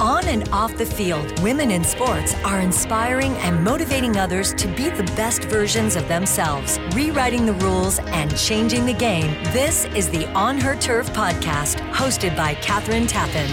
On and off the field, women in sports are inspiring and motivating others to be the best versions of themselves, rewriting the rules and changing the game. This is the On Her Turf podcast, hosted by Kathryn Tappen.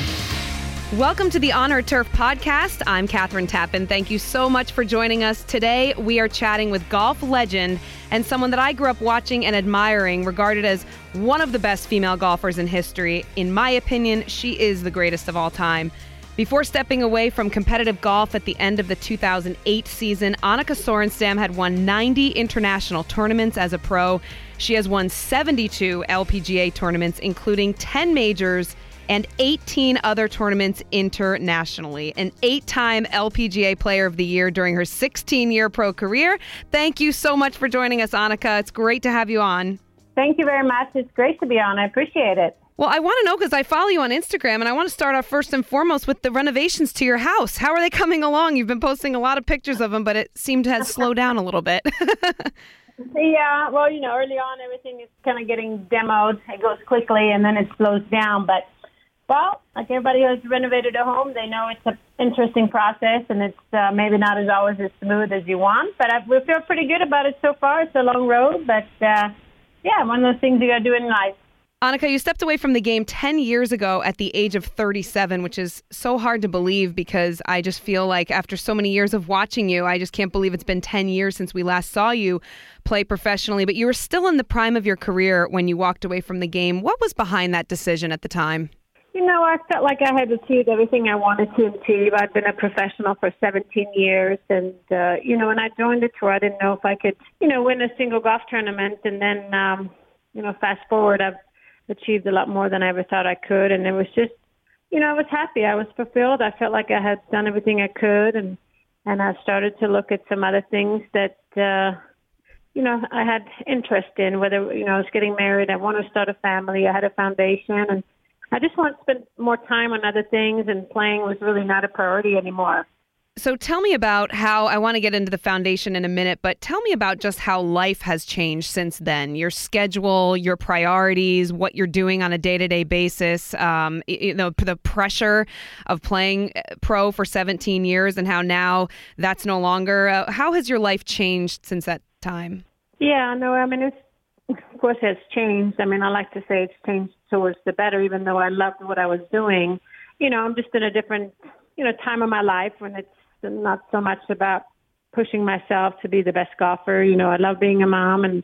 Welcome to the On Her Turf podcast. I'm Kathryn Tappen. Thank you so much for joining us. Today, we are chatting with golf legend and someone that I grew up watching and admiring, regarded as one of the best female golfers in history. In my opinion, she is the greatest of all time. Before stepping away from competitive golf at the end of the 2008 season, Annika Sorenstam had won 90 international tournaments as a pro. She has won 72 LPGA tournaments, including 10 majors and 18 other tournaments internationally. An eight time LPGA Player of the Year during her 16 year pro career. Thank you so much for joining us, Annika. It's great to have you on. Thank you very much. It's great to be on. I appreciate it. Well, I want to know because I follow you on Instagram and I want to start off first and foremost with the renovations to your house. How are they coming along? You've been posting a lot of pictures of them, but it seemed to have slowed down a little bit. yeah, well, you know, early on everything is kind of getting demoed. It goes quickly and then it slows down. But, well, like everybody who has renovated a home, they know it's an interesting process and it's uh, maybe not as always as smooth as you want. But I, we feel pretty good about it so far. It's a long road, but uh, yeah, one of those things you got to do in life. Annika, you stepped away from the game 10 years ago at the age of 37, which is so hard to believe because I just feel like after so many years of watching you, I just can't believe it's been 10 years since we last saw you play professionally. But you were still in the prime of your career when you walked away from the game. What was behind that decision at the time? You know, I felt like I had achieved everything I wanted to achieve. I'd been a professional for 17 years, and uh, you know, when I joined the tour, I didn't know if I could, you know, win a single golf tournament. And then, um, you know, fast forward, I've achieved a lot more than I ever thought I could. And it was just, you know, I was happy. I was fulfilled. I felt like I had done everything I could. And, and I started to look at some other things that, uh, you know, I had interest in, whether, you know, I was getting married. I wanted to start a family. I had a foundation and I just want to spend more time on other things and playing was really not a priority anymore. So tell me about how I want to get into the foundation in a minute, but tell me about just how life has changed since then. Your schedule, your priorities, what you're doing on a day-to-day basis. Um, you know, the pressure of playing uh, pro for 17 years, and how now that's no longer. Uh, how has your life changed since that time? Yeah, no, I mean it's of course has changed. I mean, I like to say it's changed towards the better, even though I loved what I was doing. You know, I'm just in a different you know time of my life when it's not so much about pushing myself to be the best golfer. You know, I love being a mom and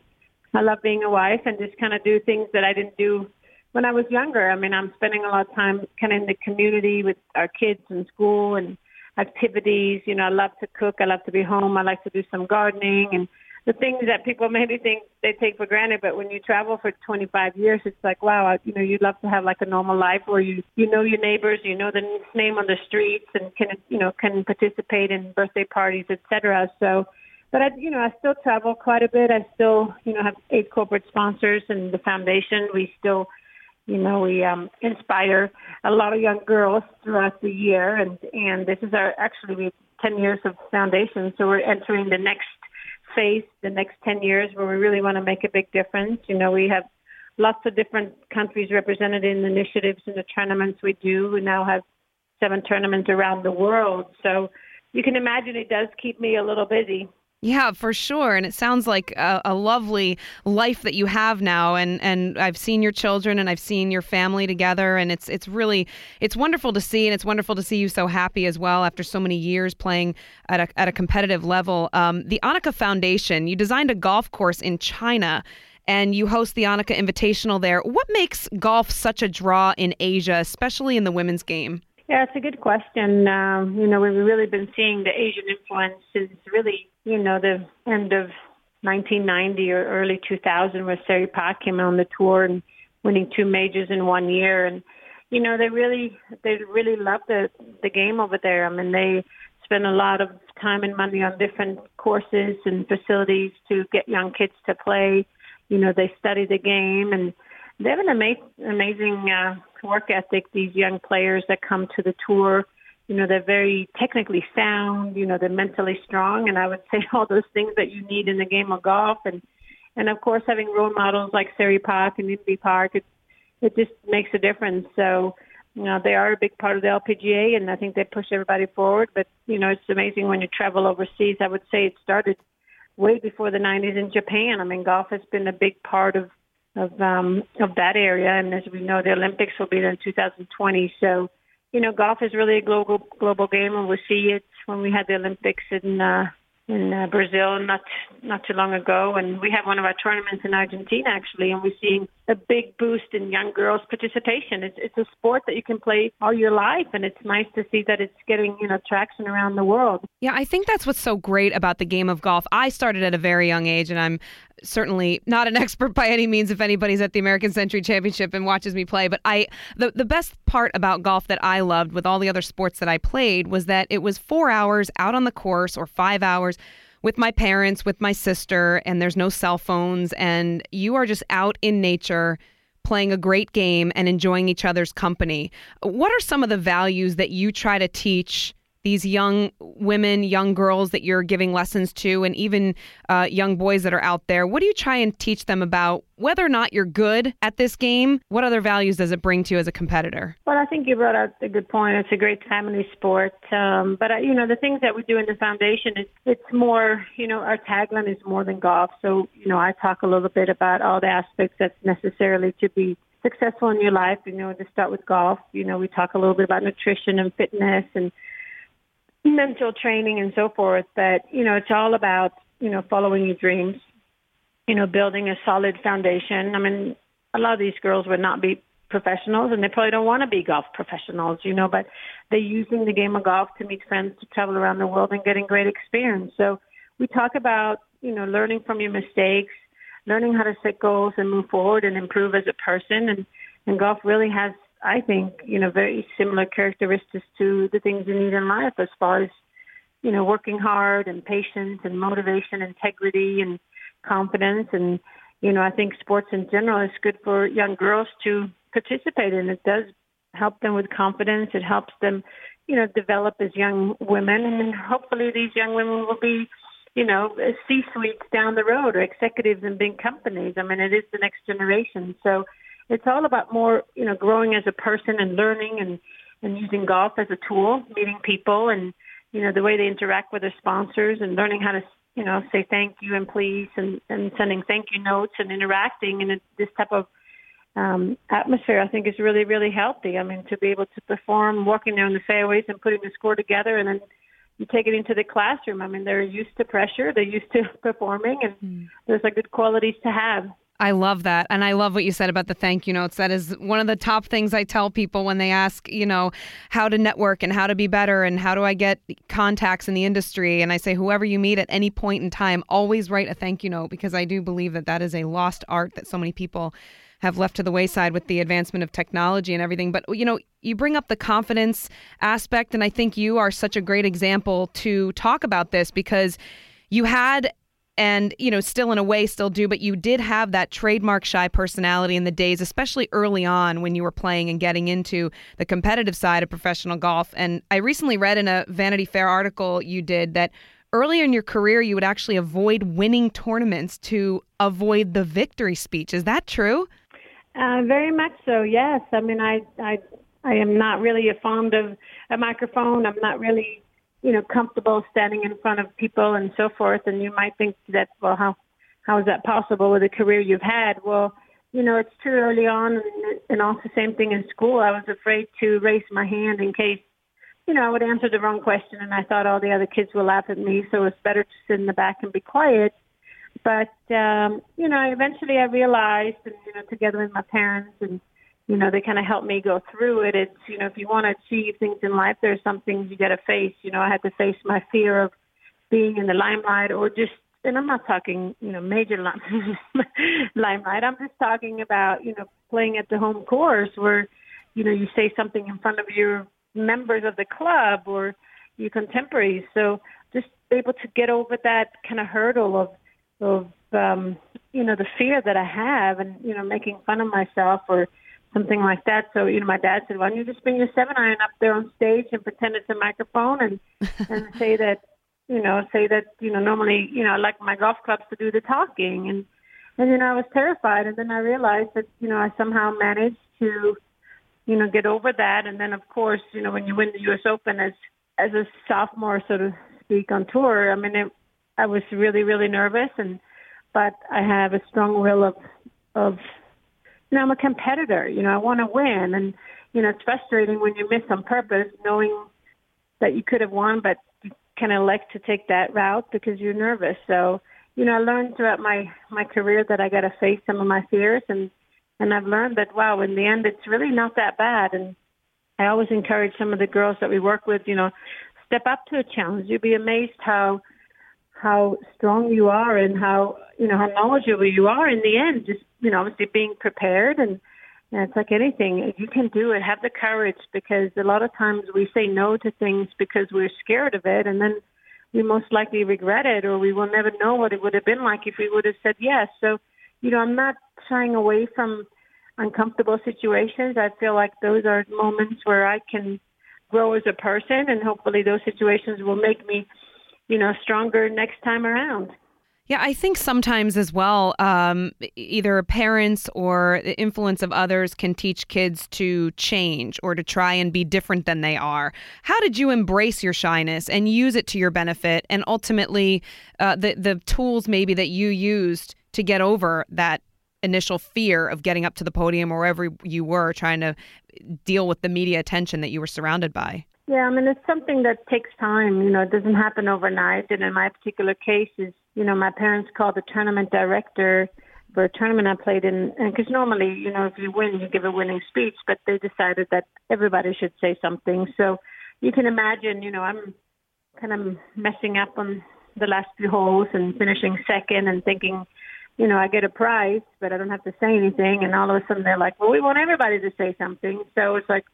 I love being a wife and just kind of do things that I didn't do when I was younger. I mean, I'm spending a lot of time kind of in the community with our kids in school and activities. You know, I love to cook. I love to be home. I like to do some gardening and the things that people maybe think they take for granted, but when you travel for 25 years, it's like, wow, you know, you'd love to have like a normal life where you, you know your neighbors, you know the name on the streets and can, you know, can participate in birthday parties, etc. So, but I, you know, I still travel quite a bit. I still, you know, have eight corporate sponsors and the foundation. We still, you know, we um, inspire a lot of young girls throughout the year, and and this is our actually we 10 years of foundation, so we're entering the next phase the next 10 years where we really want to make a big difference. You know, we have lots of different countries represented in initiatives and the tournaments we do. We now have seven tournaments around the world. So you can imagine it does keep me a little busy. Yeah, for sure. And it sounds like a, a, lovely life that you have now. And, and I've seen your children and I've seen your family together. And it's it's really it's wonderful to see. And it's wonderful to see you so happy as well after so many years playing at a, at a competitive level. Um, the Annika Foundation, you designed a golf course in China and you host the Annika Invitational there. What makes golf such a draw in Asia, especially in the women's game? Yeah, it's a good question. Um, you know, we've really been seeing the Asian influence since really, you know, the end of 1990 or early 2000 where Seri Pak came on the tour and winning two majors in one year. And, you know, they really, they really love the, the game over there. I mean, they spend a lot of time and money on different courses and facilities to get young kids to play. You know, they study the game and they have an ama- amazing uh, work ethic. These young players that come to the tour, you know, they're very technically sound. You know, they're mentally strong, and I would say all those things that you need in the game of golf. And and of course, having role models like Seri Pak and Inbee Park, it it just makes a difference. So You know, they are a big part of the LPGA, and I think they push everybody forward. But you know, it's amazing when you travel overseas. I would say it started way before the 90s in Japan. I mean, golf has been a big part of of um, of that area, and as we know, the Olympics will be in 2020. So, you know, golf is really a global global game, and we'll see it when we had the Olympics in uh, in uh, Brazil not not too long ago, and we have one of our tournaments in Argentina actually, and we're seeing a big boost in young girls' participation. It's it's a sport that you can play all your life, and it's nice to see that it's getting you know traction around the world. Yeah, I think that's what's so great about the game of golf. I started at a very young age, and I'm certainly not an expert by any means if anybody's at the American Century Championship and watches me play, but I the the best part about golf that I loved with all the other sports that I played was that it was 4 hours out on the course or 5 hours with my parents, with my sister, and there's no cell phones, and you are just out in nature playing a great game and enjoying each other's company. What are some of the values that you try to teach these young women, young girls that you're giving lessons to, and even uh, young boys that are out there? What do you try and teach them about whether or not you're good at this game? What other values does it bring to you as a competitor? Well, I think you brought out a good point. It's a great family sport. Um, but, uh, you know, the things that we do in the foundation, it's, it's more, you know, our tagline is more than golf. So, you know, I talk a little bit about all the aspects that's necessarily to be successful in your life. You know, to start with golf, you know, we talk a little bit about nutrition and fitness and mental training and so forth. But, you know, it's all about, you know, following your dreams, you know, building a solid foundation. I mean, a lot of these girls would not be professionals and they probably don't want to be golf professionals, you know, but they're using the game of golf to meet friends, to travel around the world and getting great experience. So we talk about, you know, learning from your mistakes, learning how to set goals and move forward and improve as a person. And, and golf really has I think, you know, very similar characteristics to the things you need in life as far as, you know, working hard and patience and motivation, integrity and confidence. And, you know, I think sports in general is good for young girls to participate in. It does help them with confidence. It helps them, you know, develop as young women. And hopefully these young women will be, you know, C-suites down the road or executives in big companies. I mean, it is the next generation. So, it's all about more, you know, growing as a person and learning and, and using golf as a tool, meeting people and, you know, the way they interact with their sponsors and learning how to, you know, say thank you and please and, and sending thank you notes and interacting in a, this type of um, atmosphere, I think is really, really healthy. I mean, to be able to perform, walking down the fairways and putting the score together and then you take it into the classroom. I mean, they're used to pressure, they're used to performing, and mm. there's like good qualities to have. I love that. And I love what you said about the thank you notes. That is one of the top things I tell people when they ask, you know, how to network and how to be better and how do I get contacts in the industry. And I say, whoever you meet at any point in time, always write a thank you note because I do believe that that is a lost art that so many people have left to the wayside with the advancement of technology and everything. But, you know, you bring up the confidence aspect. And I think you are such a great example to talk about this because you had and you know still in a way still do but you did have that trademark shy personality in the days especially early on when you were playing and getting into the competitive side of professional golf. And i recently read in a vanity fair article you did that earlier in your career you would actually avoid winning tournaments to avoid the victory speech. Is that true? Uh, very much so yes. I mean i i i am not really a fond of a microphone. I'm not really you know, comfortable standing in front of people and so forth. And you might think that, well, how how is that possible with the career you've had? Well, you know, it's too early on, and, and also same thing in school. I was afraid to raise my hand in case, you know, I would answer the wrong question, and I thought all the other kids would laugh at me. So it's better to sit in the back and be quiet. But um, you know, eventually I realized, and you know, together with my parents and you know, they kind of helped me go through it. It's, you know, if you want to achieve things in life, there's some things you got to face. You know, I had to face my fear of being in the limelight or just, and I'm not talking, you know, major limelight. I'm just talking about, you know, playing at the home course where, you know, you say something in front of your members of the club or your contemporaries. So just able to get over that kind of hurdle of, of, um, you know, the fear that I have and, you know, making fun of myself or, something like that. So, you know, my dad said, why don't you just bring your seven iron up there on stage and pretend it's a microphone and, and say that, you know, say that, you know, normally, you know, I like my golf clubs to do the talking. And, and, you know, I was terrified. And then I realized that, you know, I somehow managed to, you know, get over that. And then, of course, you know, when you win the U.S. Open as as a sophomore, so to speak, on tour, I mean, it, I was really, really nervous, and but I have a strong will of of you know, I'm a competitor. You know, I want to win, and you know, it's frustrating when you miss on purpose, knowing that you could have won, but you kind of elect to take that route because you're nervous. So, you know, I learned throughout my my career that I got to face some of my fears, and and I've learned that wow, in the end, it's really not that bad. And I always encourage some of the girls that we work with, you know, step up to a challenge. You'd be amazed how how strong you are and how you know how knowledgeable you are in the end. Just you know, obviously being prepared and it's like anything, you can do it. Have the courage because a lot of times we say no to things because we're scared of it, and then we most likely regret it, or we will never know what it would have been like if we would have said yes. So, you know, I'm not shying away from uncomfortable situations. I feel like those are moments where I can grow as a person, and hopefully, those situations will make me, you know, stronger next time around. Yeah, I think sometimes as well, um, either parents or the influence of others can teach kids to change or to try and be different than they are. How did you embrace your shyness and use it to your benefit, and ultimately uh, the the tools maybe that you used to get over that initial fear of getting up to the podium or wherever you were, trying to deal with the media attention that you were surrounded by? Yeah, I mean, it's something that takes time. You know, it doesn't happen overnight. And in my particular case, is you know, my parents called the tournament director for a tournament I played in, and because normally, you know, if you win, you give a winning speech, but they decided that everybody should say something. So you can imagine, you know, I'm kind of messing up on the last few holes and finishing second and thinking, you know, I get a prize, but I don't have to say anything. And all of a sudden they're like, well, we want everybody to say something. So it's like,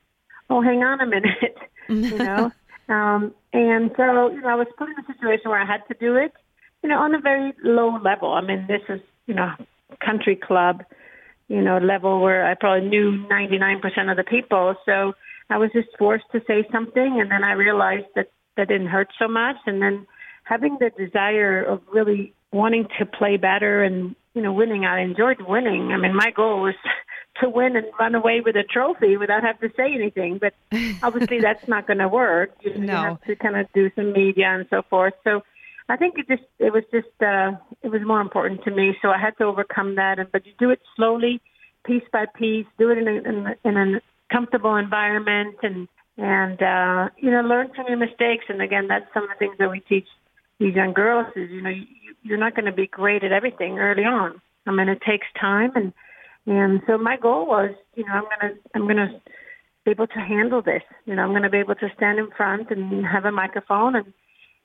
oh, hang on a minute, you know. um, and so, you know, I was put in a situation where I had to do it you know, on a very low level. I mean, this is, you know, country club, you know, level where I probably knew 99% of the people. So I was just forced to say something. And then I realized that that didn't hurt so much. And then having the desire of really wanting to play better and, you know, winning, I enjoyed winning. I mean, my goal was to win and run away with a trophy without having to say anything. But obviously that's not going to work. You, no. you have to kind of do some media and so forth. So I think it just it was just uh, it was more important to me, so I had to overcome that. And but you do it slowly, piece by piece. Do it in a, in, a, in a comfortable environment, and and uh, you know learn from your mistakes. And again, that's some of the things that we teach these young girls is you know you, you're not going to be great at everything early on. I mean, it takes time, and and so my goal was, you know, I'm gonna I'm gonna be able to handle this. You know, I'm gonna be able to stand in front and have a microphone and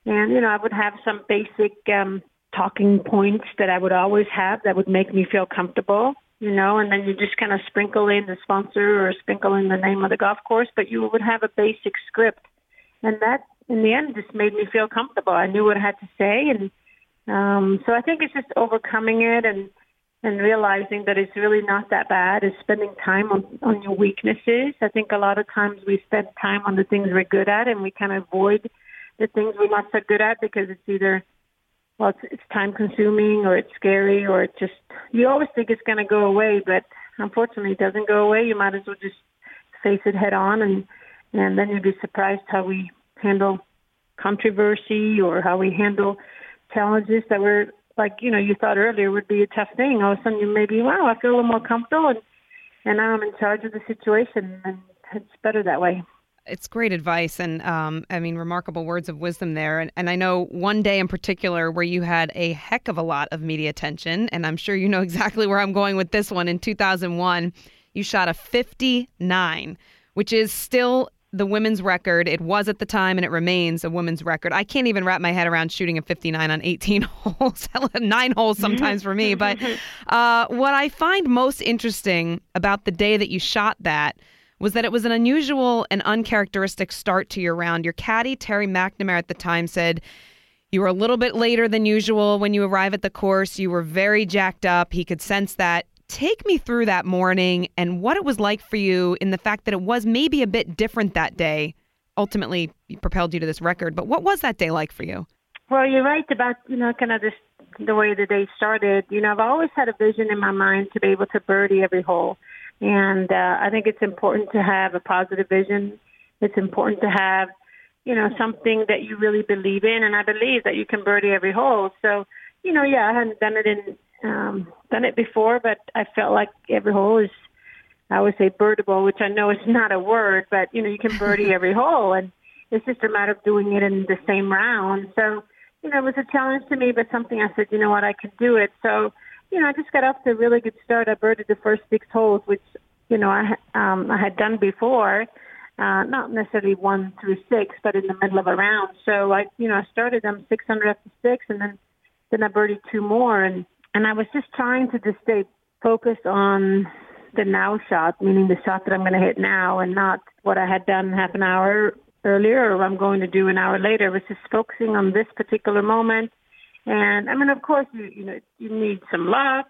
and, you know, I would have some basic um, talking points that I would always have that would make me feel comfortable, you know, and then you just kind of sprinkle in the sponsor or sprinkle in the name of the golf course, but you would have a basic script. And that, in the end, just made me feel comfortable. I knew what I had to say. And um, so I think it's just overcoming it and, and realizing that it's really not that bad is spending time on, on your weaknesses. I think a lot of times we spend time on the things we're good at and we kind of avoid – the things we're not so good at because it's either well it's, it's time consuming or it's scary or it's just you always think it's going to go away but unfortunately it doesn't go away you might as well just face it head on and and then you'd be surprised how we handle controversy or how we handle challenges that were like you know you thought earlier would be a tough thing all of a sudden you may be wow i feel a little more comfortable and and now i'm in charge of the situation and it's better that way it's great advice and um, I mean remarkable words of wisdom there. And, and I know one day in particular where you had a heck of a lot of media attention, and I'm sure you know exactly where I'm going with this one. In 2001, you shot a 59, which is still the women's record. It was at the time, and it remains a women's record. I can't even wrap my head around shooting a 59 on 18 holes, nine holes sometimes for me. But uh, what I find most interesting about the day that you shot that was that it was an unusual and uncharacteristic start to your round. Your caddy, Terry McNamara, at the time said, you were a little bit later than usual when you arrive at the course. You were very jacked up. He could sense that. Take me through that morning and what it was like for you in the fact that it was maybe a bit different that day. Ultimately, propelled you to this record. But what was that day like for you? Well, you're right about you know kind of this the way the day started. You know, I've always had a vision in my mind to be able to birdie every hole And uh, I think it's important to have a positive vision. It's important to have, you know, something that you really believe in. And I believe that you can birdie every hole. So, you know, yeah, I hadn't done it in um, done it before, but I felt like every hole is, I would say birdable, which I know is not a word, but you know, you can birdie every hole, and it's just a matter of doing it in the same round. So, you know, it was a challenge to me, but something I said, you know what, I can do it. So, you know, I just got off to a really good start. I birdied the first six holes, which, you know, I um, I had done before, uh, not necessarily one through six, but in the middle of a round. So I, you know, I started them 600 after six, and then then I birdied two more, and and I was just trying to just stay focused on the now shot, meaning the shot that I'm going to hit now, and not what I had done half an hour earlier or I'm going to do an hour later. It was just focusing on this particular moment. And I mean, of course, you you know you need some luck.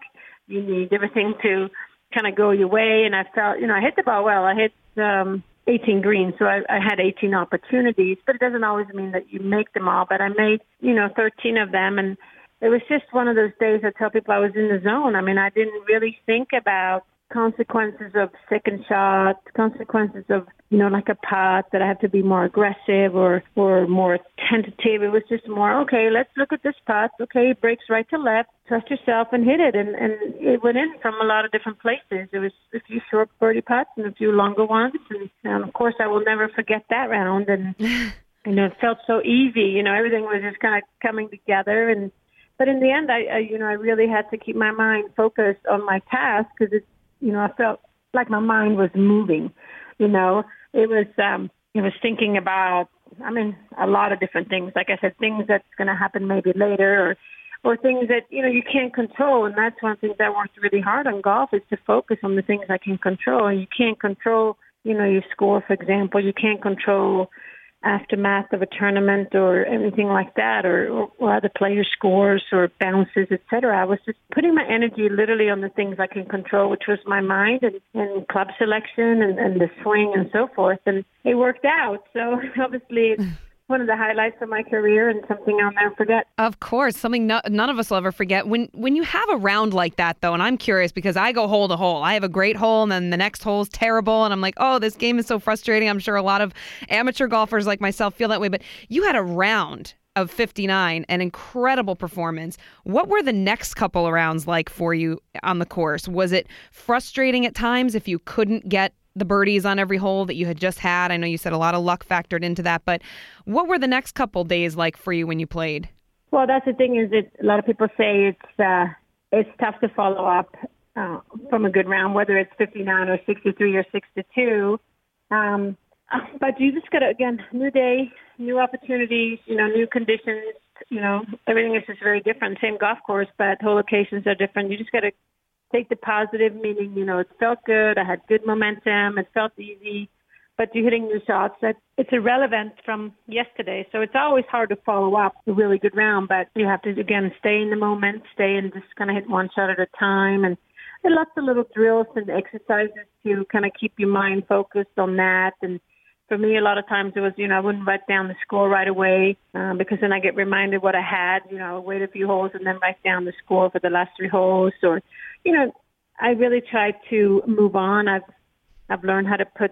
You need everything to kind of go your way. And I felt, you know, I hit the ball well. I hit um, 18 greens, so I, I had 18 opportunities. But it doesn't always mean that you make them all. But I made, you know, 13 of them, and it was just one of those days I tell people I was in the zone. I mean, I didn't really think about consequences of second shot, consequences of, you know, like a putt that I have to be more aggressive or, or more tentative. It was just more, okay, let's look at this putt. Okay, it breaks right to left. Trust yourself and hit it. And, and it went in from a lot of different places. It was a few short birdie putts and a few longer ones. And, and of course, I will never forget that round. And, you know, it felt so easy. You know, everything was just kind of coming together and, but in the end, I, I, you know, I really had to keep my mind focused on my task because it's you know, I felt like my mind was moving. You know, it was um, it was thinking about. I mean, a lot of different things. Like I said, things that's going to happen maybe later, or or things that you know you can't control. And that's one thing that worked really hard on golf is to focus on the things I can control. And you can't control, you know, your score, for example. You can't control aftermath of a tournament or anything like that, or, or, other player scores or bounces, etc. I was just putting my energy literally on the things I can control, which was my mind and, and club selection and, and the swing and so forth. And it worked out. So obviously one of the highlights of my career and something I'll never forget. Of course, something no, none of us will ever forget. When when you have a round like that, though, and I'm curious because I go hole to hole. I have a great hole, and then the next hole is terrible, and I'm like, oh, this game is so frustrating. I'm sure a lot of amateur golfers like myself feel that way. But you had a round of 59, an incredible performance. What were the next couple of rounds like for you on the course? Was it frustrating at times if you couldn't get the birdies on every hole that you had just had? I know you said a lot of luck factored into that, but what were the next couple days like for you when you played? Well, that's the thing is that a lot of people say it's uh, it's tough to follow up uh, from a good round, whether it's 59 or 63 or 62. Um, but you just got to again, new day, new opportunities, you know, new conditions. You know, everything is just very different. Same golf course, but whole locations are different. You just got to take the positive, meaning, you know, it felt good. I had good momentum. It felt easy. But you're hitting new shots that it's irrelevant from yesterday. So it's always hard to follow up a really good round, but you have to, again, stay in the moment, stay and just kind of hit one shot at a time. And lots of little drills and exercises to kind of keep your mind focused on that. And for me, a lot of times it was, you know, I wouldn't write down the score right away uh, because then I get reminded what I had. You know, wait a few holes and then write down the score for the last three holes, or you know, I really try to move on. I've I've learned how to put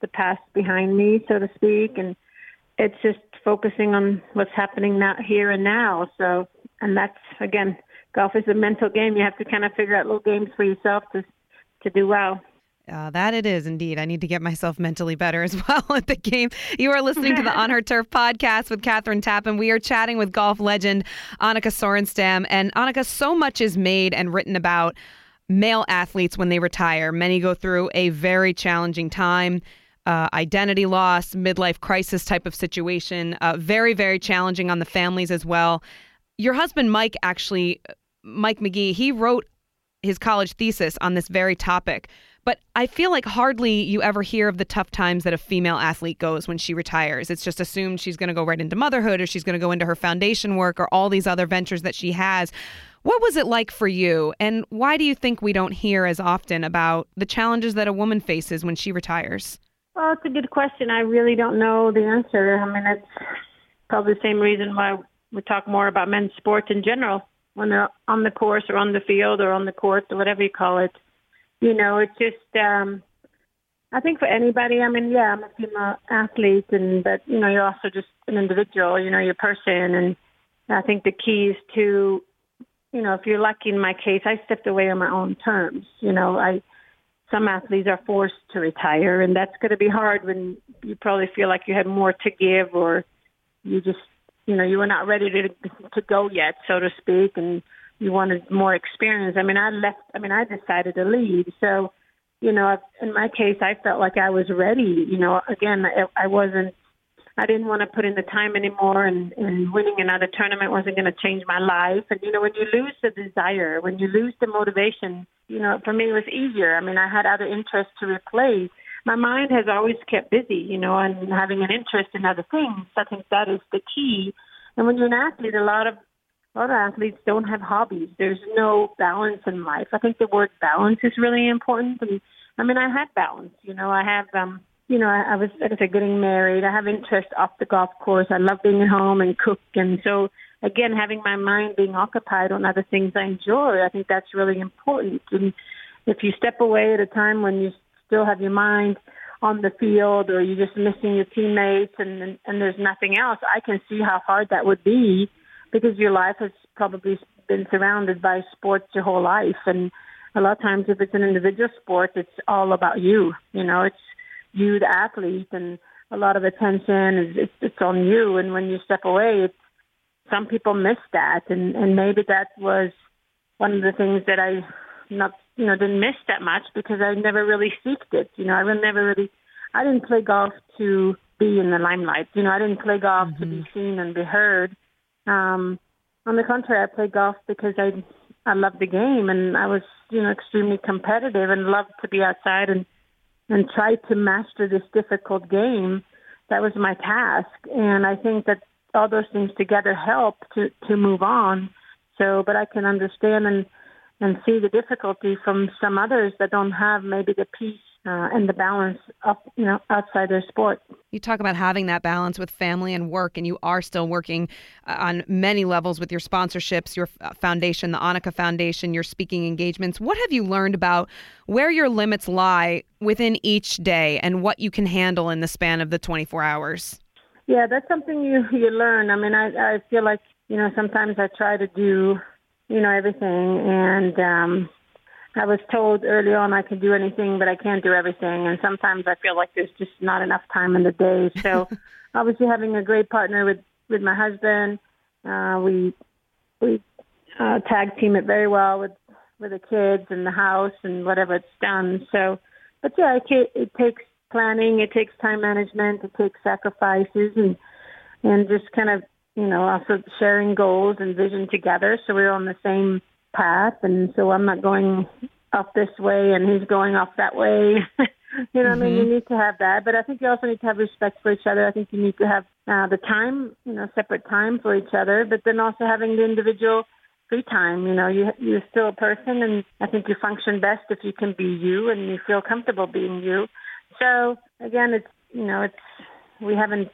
the past behind me, so to speak, and it's just focusing on what's happening now, here and now. So, and that's again, golf is a mental game. You have to kind of figure out little games for yourself to to do well. Uh, that it is indeed. I need to get myself mentally better as well at the game. You are listening to the On Her Turf podcast with Kathryn Tappen. We are chatting with golf legend Annika Sorenstam. And Annika, so much is made and written about male athletes when they retire. Many go through a very challenging time. Uh, identity loss, midlife crisis type of situation. Uh, very, very challenging on the families as well. Your husband, Mike, actually, Mike McGee, he wrote his college thesis on this very topic. But I feel like hardly you ever hear of the tough times that a female athlete goes when she retires. It's just assumed she's going to go right into motherhood or she's going to go into her foundation work or all these other ventures that she has. What was it like for you? And why do you think we don't hear as often about the challenges that a woman faces when she retires? Well, it's a good question. I really don't know the answer. I mean, it's probably the same reason why we talk more about men's sports in general when they're on the course or on the field or on the court or whatever you call it you know, it's just um I think for anybody, I mean, yeah, I'm a female athlete and but you know, you're also just an individual, you know, you're a person and I think the key is to you know, if you're lucky in my case, I stepped away on my own terms. You know, I some athletes are forced to retire and that's going to be hard when you probably feel like you had more to give or you just you know you were not ready to to go yet so to speak and you wanted more experience i mean i left i mean i decided to leave so you know in my case i felt like i was ready you know again i, I wasn't I didn't want to put in the time anymore, and, and winning another tournament wasn't going to change my life. And you know, when you lose the desire, when you lose the motivation, you know, for me it was easier. I mean, I had other interests to replace. My mind has always kept busy, you know, and having an interest in other things. I think that is the key. And when you're an athlete, a lot of a lot of athletes don't have hobbies. There's no balance in life. I think the word balance is really important. And I mean, I had balance. You know, I have um you know, I, I was, like I said, getting married. I have interest off the golf course. I love being at home and cook. And so, again, having my mind being occupied on other things I enjoy, I think that's really important. And if you step away at a time when you still have your mind on the field or you're just missing your teammates and, and, and there's nothing else, I can see how hard that would be because your life has probably been surrounded by sports your whole life. And a lot of times if it's an individual sport, it's all about you. You know, it's you, the athlete, and a lot of attention is it's, it's on you. And when you step away, it's some people miss that, and and maybe that was one of the things that I not you know didn't miss that much because I never really seeked it. You know, I never really I didn't play golf to be in the limelight. You know, I didn't play golf mm-hmm. to be mm-hmm. seen and be heard. Um, on the contrary, I played golf because I I loved the game and I was you know extremely competitive and loved to be outside and and try to master this difficult game. That was my task, and I think that all those things together help to to move on. So, but I can understand and and see the difficulty from some others that don't have maybe the peace uh, and the balance of you know outside their sport. You talk about having that balance with family and work, and you are still working uh, on many levels with your sponsorships, your uh, foundation, the Annika Foundation, your speaking engagements. What have you learned about where your limits lie within each day and what you can handle in the span of the 24 hours? Yeah, that's something you you learn. I mean, I I feel like you know sometimes I try to do you know everything and. um I was told early on I could do anything, but I can't do everything. And sometimes I feel like there's just not enough time in the day. So obviously having a great partner with, with my husband, uh, we, we, uh, tag team it very well with, with the kids and the house and whatever it's done. So, but yeah, it, it takes planning, it takes time management, it takes sacrifices and, and just kind of, you know, also sharing goals and vision together. So we're on the same path, and so I'm not going up this way and he's going off that way. you know, mm-hmm. I mean, you mm-hmm. need to have that, but I think you also need to have respect for each other. I think you need to have uh, the time, you know, separate time for each other, but then also having the individual free time. You know, you you're still a person, and I think you function best if you can be you and you feel comfortable being you. So again, it's you know, it's we haven't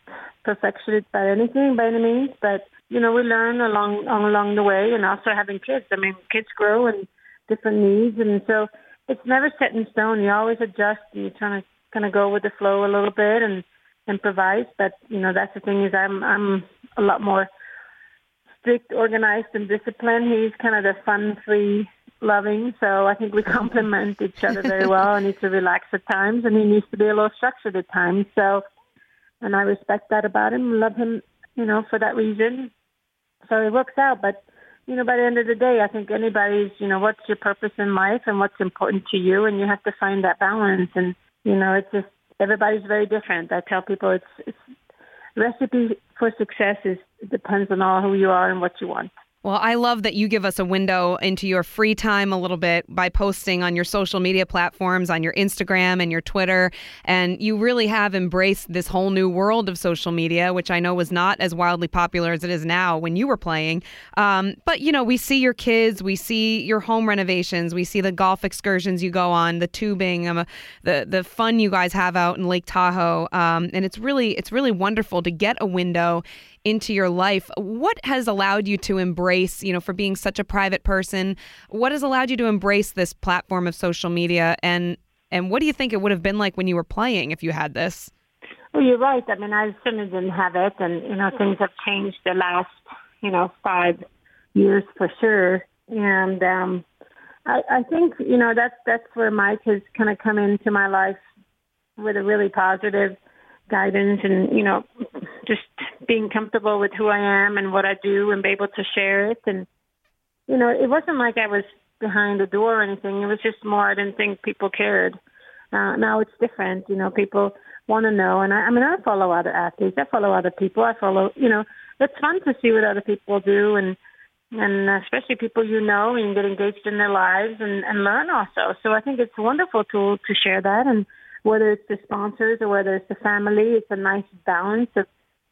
perfected it by anything by any means, but you know, we learn along along the way, and also having kids. I mean, kids grow and different needs, and so it's never set in stone. You always adjust, and you're trying to kind of go with the flow a little bit and improvise. But you know, that's the thing is, I'm I'm a lot more strict, organized, and disciplined. He's kind of the fun, free, loving. So I think we complement each other very well. I need to relax at times, and he needs to be a little structured at times. So, and I respect that about him. Love him, you know, for that reason so it works out. But you know, by the end of the day, I think anybody's, you know, what's your purpose in life and what's important to you, and you have to find that balance. And you know, it's just everybody's very different. I tell people it's, it's recipe for success is depends on all who you are and what you want. Well, I love that you give us a window into your free time a little bit by posting on your social media platforms, on your Instagram and your Twitter. And you really have embraced this whole new world of social media, which I know was not as wildly popular as it is now when you were playing. Um, but, you know, we see your kids, we see your home renovations, we see the golf excursions you go on, the tubing, um, the, the fun you guys have out in Lake Tahoe. Um, and it's really, it's really wonderful to get a window into your life. What has allowed you to embrace, you know, for being such a private person, what has allowed you to embrace this platform of social media and and what do you think it would have been like when you were playing if you had this? Well, you're right. I mean, I certainly didn't have it, and you know, things have changed the last, you know, five years for sure. And um, I, I think you know that's that's where Mike has kind of come into my life with a really positive guidance, and you know, just being comfortable with who I am and what I do, and be able to share it. And you know, it wasn't like I was behind a door or anything. It was just more I didn't think people cared. Uh, now it's different. You know, people want to know. And I, I mean, I follow other athletes. I follow other people. I follow, you know, it's fun to see what other people do and, and especially people you know and get engaged in their lives and, and learn also. So I think it's a wonderful tool to share that. And whether it's the sponsors or whether it's the family, it's a nice balance of,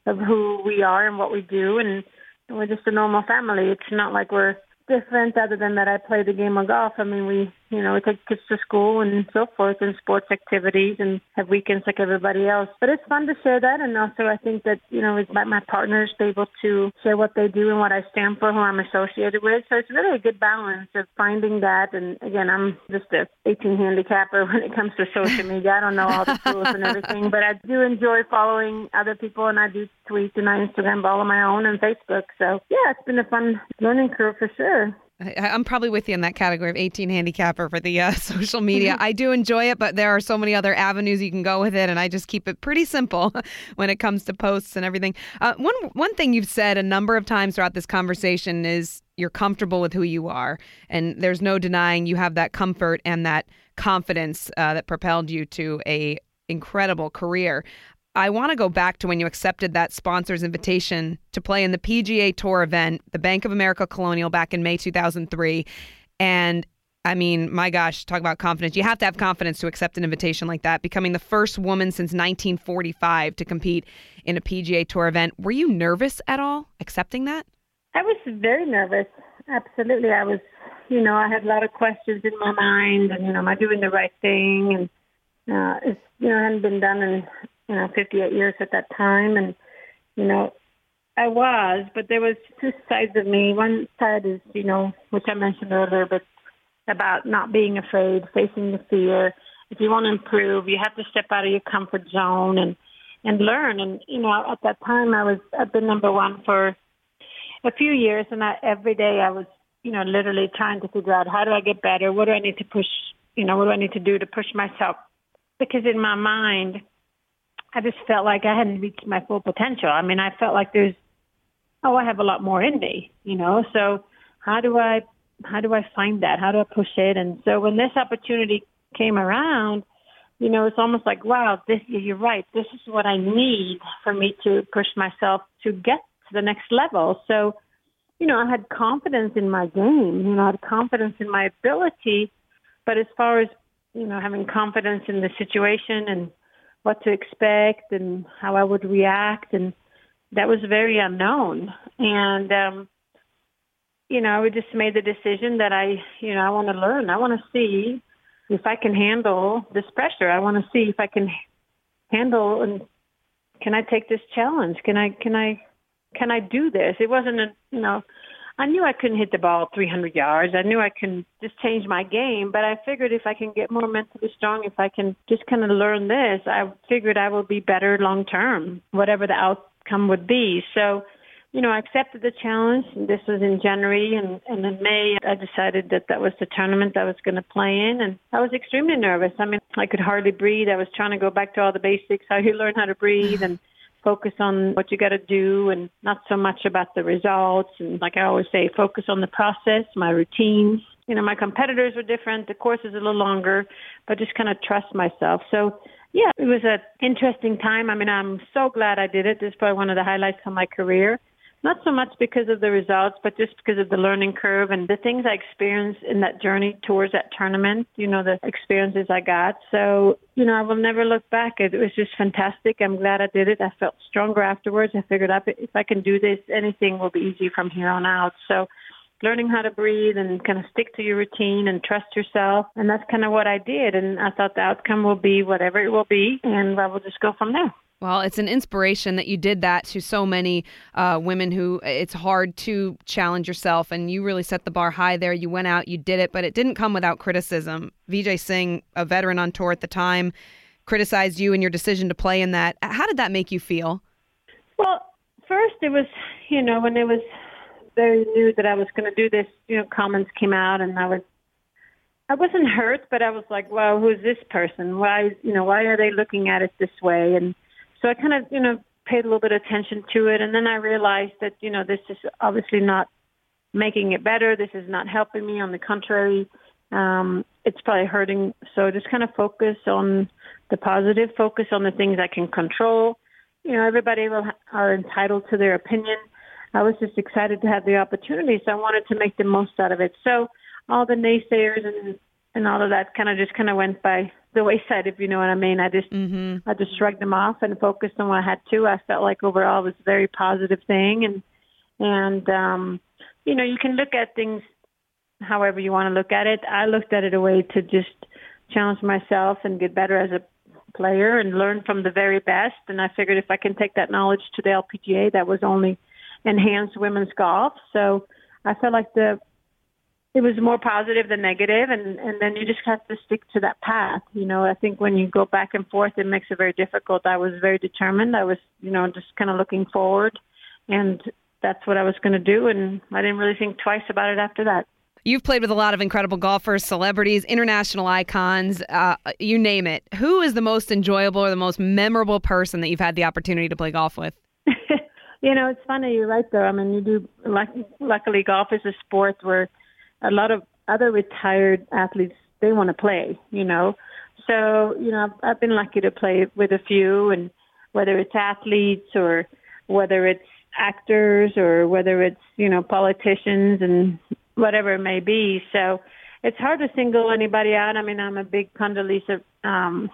of who we are and what we do. And we're just a normal family. It's not like we're different other than that I play the game of golf. I mean, we, you know, we take kids to school and so forth and sports activities and have weekends like everybody else. But it's fun to share that. And also I think that, you know, my, my partners be able to share what they do and what I stand for, who I'm associated with. So it's really a good balance of finding that. And again, I'm just a 18 handicapper when it comes to social media. I don't know all the tools and everything, but I do enjoy following other people and I do tweet and I Instagram all of my own and Facebook. So yeah, it's been a fun learning curve for sure. I, am probably with you in that category of 18 handicapper for the uh, social media. I do enjoy it, but there are so many other avenues you can go with it, and I just keep it pretty simple when it comes to posts and everything. Uh, one one thing you've said a number of times throughout this conversation is you're comfortable with who you are, and there's no denying you have that comfort and that confidence uh, that propelled you to a incredible career. I want to go back to when you accepted that sponsor's invitation to play in the PGA Tour event, the Bank of America Colonial, back in May 2003. And I mean, my gosh, talk about confidence. You have to have confidence to accept an invitation like that, becoming the first woman since 1945 to compete in a PGA Tour event. Were you nervous at all accepting that? I was very nervous. Absolutely. I was, you know, I had a lot of questions in my mind and, you know, am I doing the right thing? And, uh, it's, you know, it hadn't been done in you know, 58 years at that time. And, you know, I was, but there was two sides of me. One side is, you know, which I mentioned earlier, but about not being afraid, facing the fear. If you want to improve, you have to step out of your comfort zone and, and learn. And, you know, at that time I was, I've been number one for a few years and I, every day I was, you know, literally trying to figure out how do I get better? What do I need to push, you know, what do I need to do to push myself? Because in my mind, I just felt like I hadn't reached my full potential. I mean, I felt like there's, oh, I have a lot more in me, you know. So how do I, how do I find that? How do I push it? And so when this opportunity came around, you know, it's almost like, wow, this, you're right. This is what I need for me to push myself to get to the next level. So, you know, I had confidence in my game. You know, I had confidence in my ability. But as far as, you know, having confidence in the situation and what to expect and how I would react, and that was very unknown. And um, you know, I just made the decision that I, you know, I want to learn. I want to see if I can handle this pressure. I want to see if I can handle and can I take this challenge? Can I can I can I do this? It wasn't a you know I knew I couldn't hit the ball 300 yards. I knew I can just change my game, but I figured if I can get more mentally strong, if I can just kind of learn this, I figured I will be better long term, whatever the outcome would be. So, you know, I accepted the challenge. This was in January, and, and in May, I decided that that was the tournament I was going to play in, and I was extremely nervous. I mean, I could hardly breathe. I was trying to go back to all the basics, how you learn how to breathe, and focus on what you got to do and not so much about the results. And like I always say, focus on the process, my routines. You know, my competitors were different. The course is a little longer, but just kind of trust myself. So yeah, it was an interesting time. I mean, I'm so glad I did it. This is probably one of the highlights of my career not so much because of the results, but just because of the learning curve and the things I experienced in that journey towards that tournament, you know, the experiences I got. So, you know, I will never look back. It was just fantastic. I'm glad I did it. I felt stronger afterwards. I figured out if I can do this, anything will be easy from here on out. So, learning how to breathe and kind of stick to your routine and trust yourself. And that's kind of what I did. And I thought the outcome will be whatever it will be, and I will just go from there. Well, it's an inspiration that you did that to so many uh, women who it's hard to challenge yourself, and you really set the bar high there. You went out, you did it, but it didn't come without criticism. Vijay Singh, a veteran on tour at the time, criticized you and your decision to play in that. How did that make you feel? Well, first it was, you know, when it was very new that I was going to do this, you know, comments came out, and I was I wasn't hurt, but I was like, well, who's this person? Why, you know, why are they looking at it this way? And so I kind of, you know, paid a little bit of attention to it. And then I realized that, you know, this is obviously not making it better. This is not helping me. On the contrary, um, it's probably hurting. So just kind of focus on the positive, focus on the things I can control. You know, everybody will, are entitled to their opinion. I was just excited to have the opportunity, so I wanted to make the most out of it. So, all the naysayers and and all of that kind of just kind of went by the wayside, if you know what I mean. I just mm-hmm. I just shrugged them off and focused on what I had to. I felt like overall it was a very positive thing, and and um, you know you can look at things however you want to look at it. I looked at it a way to just challenge myself and get better as a player and learn from the very best. And I figured if I can take that knowledge to the LPGA, that was only enhance women's golf. So I felt like the it was more positive than negative and and then you just have to stick to that path you know i think when you go back and forth it makes it very difficult i was very determined i was you know just kind of looking forward and that's what i was going to do and i didn't really think twice about it after that You've played with a lot of incredible golfers, celebrities, international icons, uh, you name it. Who is the most enjoyable or the most memorable person that you've had the opportunity to play golf with? you know, it's funny. You're right, though. I mean, you do. Luckily, golf is a sport where a lot of other retired athletes they want to play. You know, so you know I've, I've been lucky to play with a few, and whether it's athletes or whether it's actors or whether it's you know politicians and whatever it may be. So it's hard to single anybody out. I mean, I'm a big Condoleezza um,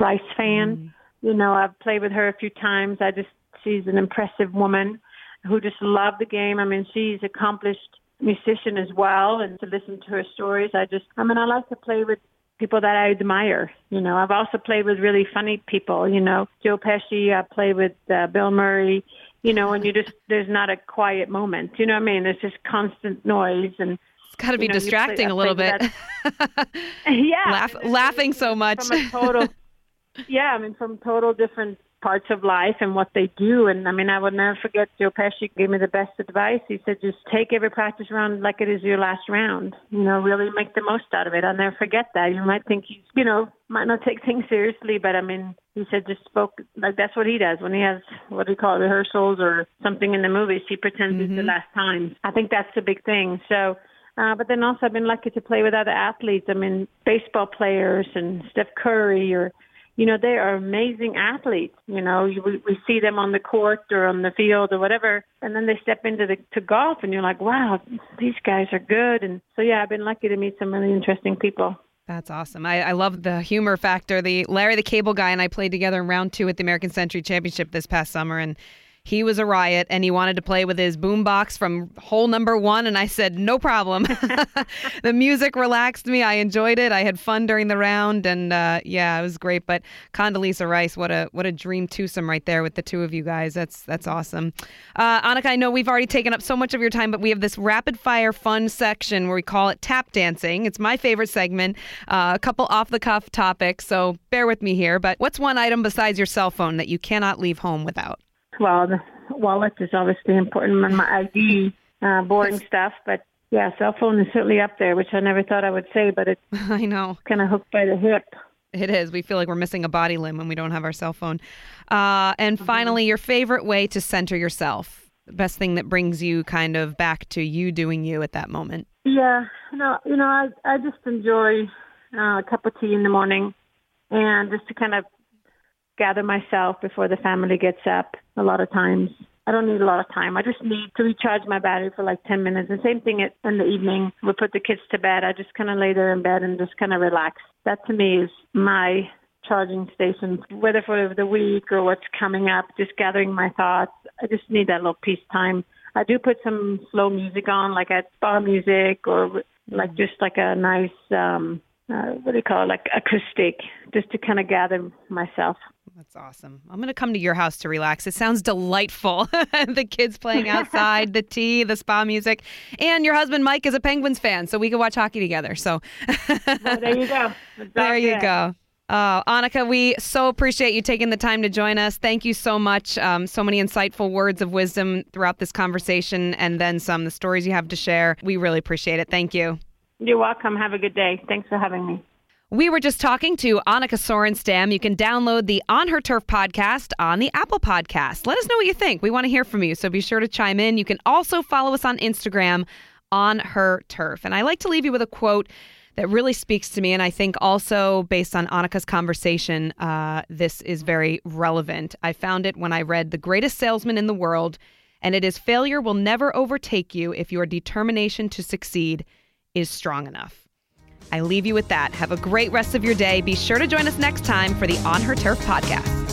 Rice fan. Mm. You know, I've played with her a few times. I just she's an impressive woman who just loved the game. I mean, she's accomplished musician as well and to listen to her stories. I just, I mean, I like to play with people that I admire. You know, I've also played with really funny people, you know, Joe Pesci, I played with uh, Bill Murray, you know, and you just, there's not a quiet moment. You know what I mean? There's just constant noise and, it's got to be know, distracting play, a little bit. yeah. Laugh, laughing so much. From a total, yeah, I mean, from total different parts of life and what they do. And I mean, I would never forget Joe Pesci gave me the best advice. He said, just take every practice round like it is your last round. You know, really make the most out of it. I'll never forget that. You might think he's, you know, might not take things seriously, but I mean, he said just spoke like that's what he does when he has what do you call it, rehearsals or something in the movies. He pretends mm-hmm. it's the mm-hmm. last time. I think that's the big thing. So. Uh, but then also I've been lucky to play with other athletes. I mean, baseball players and Steph Curry or you know, they are amazing athletes. You know, we, we see them on the court or on the field or whatever, and then they step into the to golf, and you're like, wow, these guys are good. And so, yeah, I've been lucky to meet some really interesting people. That's awesome. I, I love the humor factor. The Larry the Cable Guy and I played together in round two at the American Century Championship this past summer, and he was a riot and he wanted to play with his boombox from hole number one. And I said, no problem. the music relaxed me. I enjoyed it. I had fun during the round. And uh, yeah, it was great. But Condoleezza Rice, what a what a dream twosome right there with the two of you guys. That's that's awesome. Uh, Annika, I know we've already taken up so much of your time, but we have this rapid fire fun section where we call it tap dancing. It's my favorite segment. Uh, a couple off the cuff topics. So bear with me here. But what's one item besides your cell phone that you cannot leave home without? Well, the wallet is obviously important and my ID, uh, boring stuff, but yeah, cell phone is certainly up there, which I never thought I would say, but it's I know kind of hooked by the hip. It is. We feel like we're missing a body limb when we don't have our cell phone. Uh, and mm-hmm. finally, your favorite way to center yourself. The best thing that brings you kind of back to you doing you at that moment. Yeah, no, you know, I I just enjoy uh, a cup of tea in the morning, and just to kind of gather myself before the family gets up a lot of times. I don't need a lot of time. I just need to recharge my battery for like 10 minutes. The same thing in the evening. We put the kids to bed. I just kind of lay there in bed and just kind of relax. That to me is my charging station, whether for the week or what's coming up, just gathering my thoughts. I just need that little peace time. I do put some slow music on, like at spa music or like just like a nice, um, uh, what do you call it, like acoustic, just to kind of gather myself. That's awesome. I'm going to come to your house to relax. It sounds delightful. the kids playing outside, the tea, the spa music, and your husband Mike is a Penguins fan, so we can watch hockey together. So well, there you go. there you go. Oh, Annika, we so appreciate you taking the time to join us. Thank you so much. Um, so many insightful words of wisdom throughout this conversation, and then some. The stories you have to share. We really appreciate it. Thank you. You're welcome. Have a good day. Thanks for having me. We were just talking to Annika Sorenstam. You can download the On Her Turf podcast on the Apple Podcast. Let us know what you think. We want to hear from you, so be sure to chime in. You can also follow us on Instagram on Her Turf. And I like to leave you with a quote that really speaks to me. And I think also based on Annika's conversation, uh, this is very relevant. I found it when I read The Greatest Salesman in the World, and it is failure will never overtake you if your determination to succeed is strong enough. I leave you with that. Have a great rest of your day. Be sure to join us next time for the On Her Turf podcast.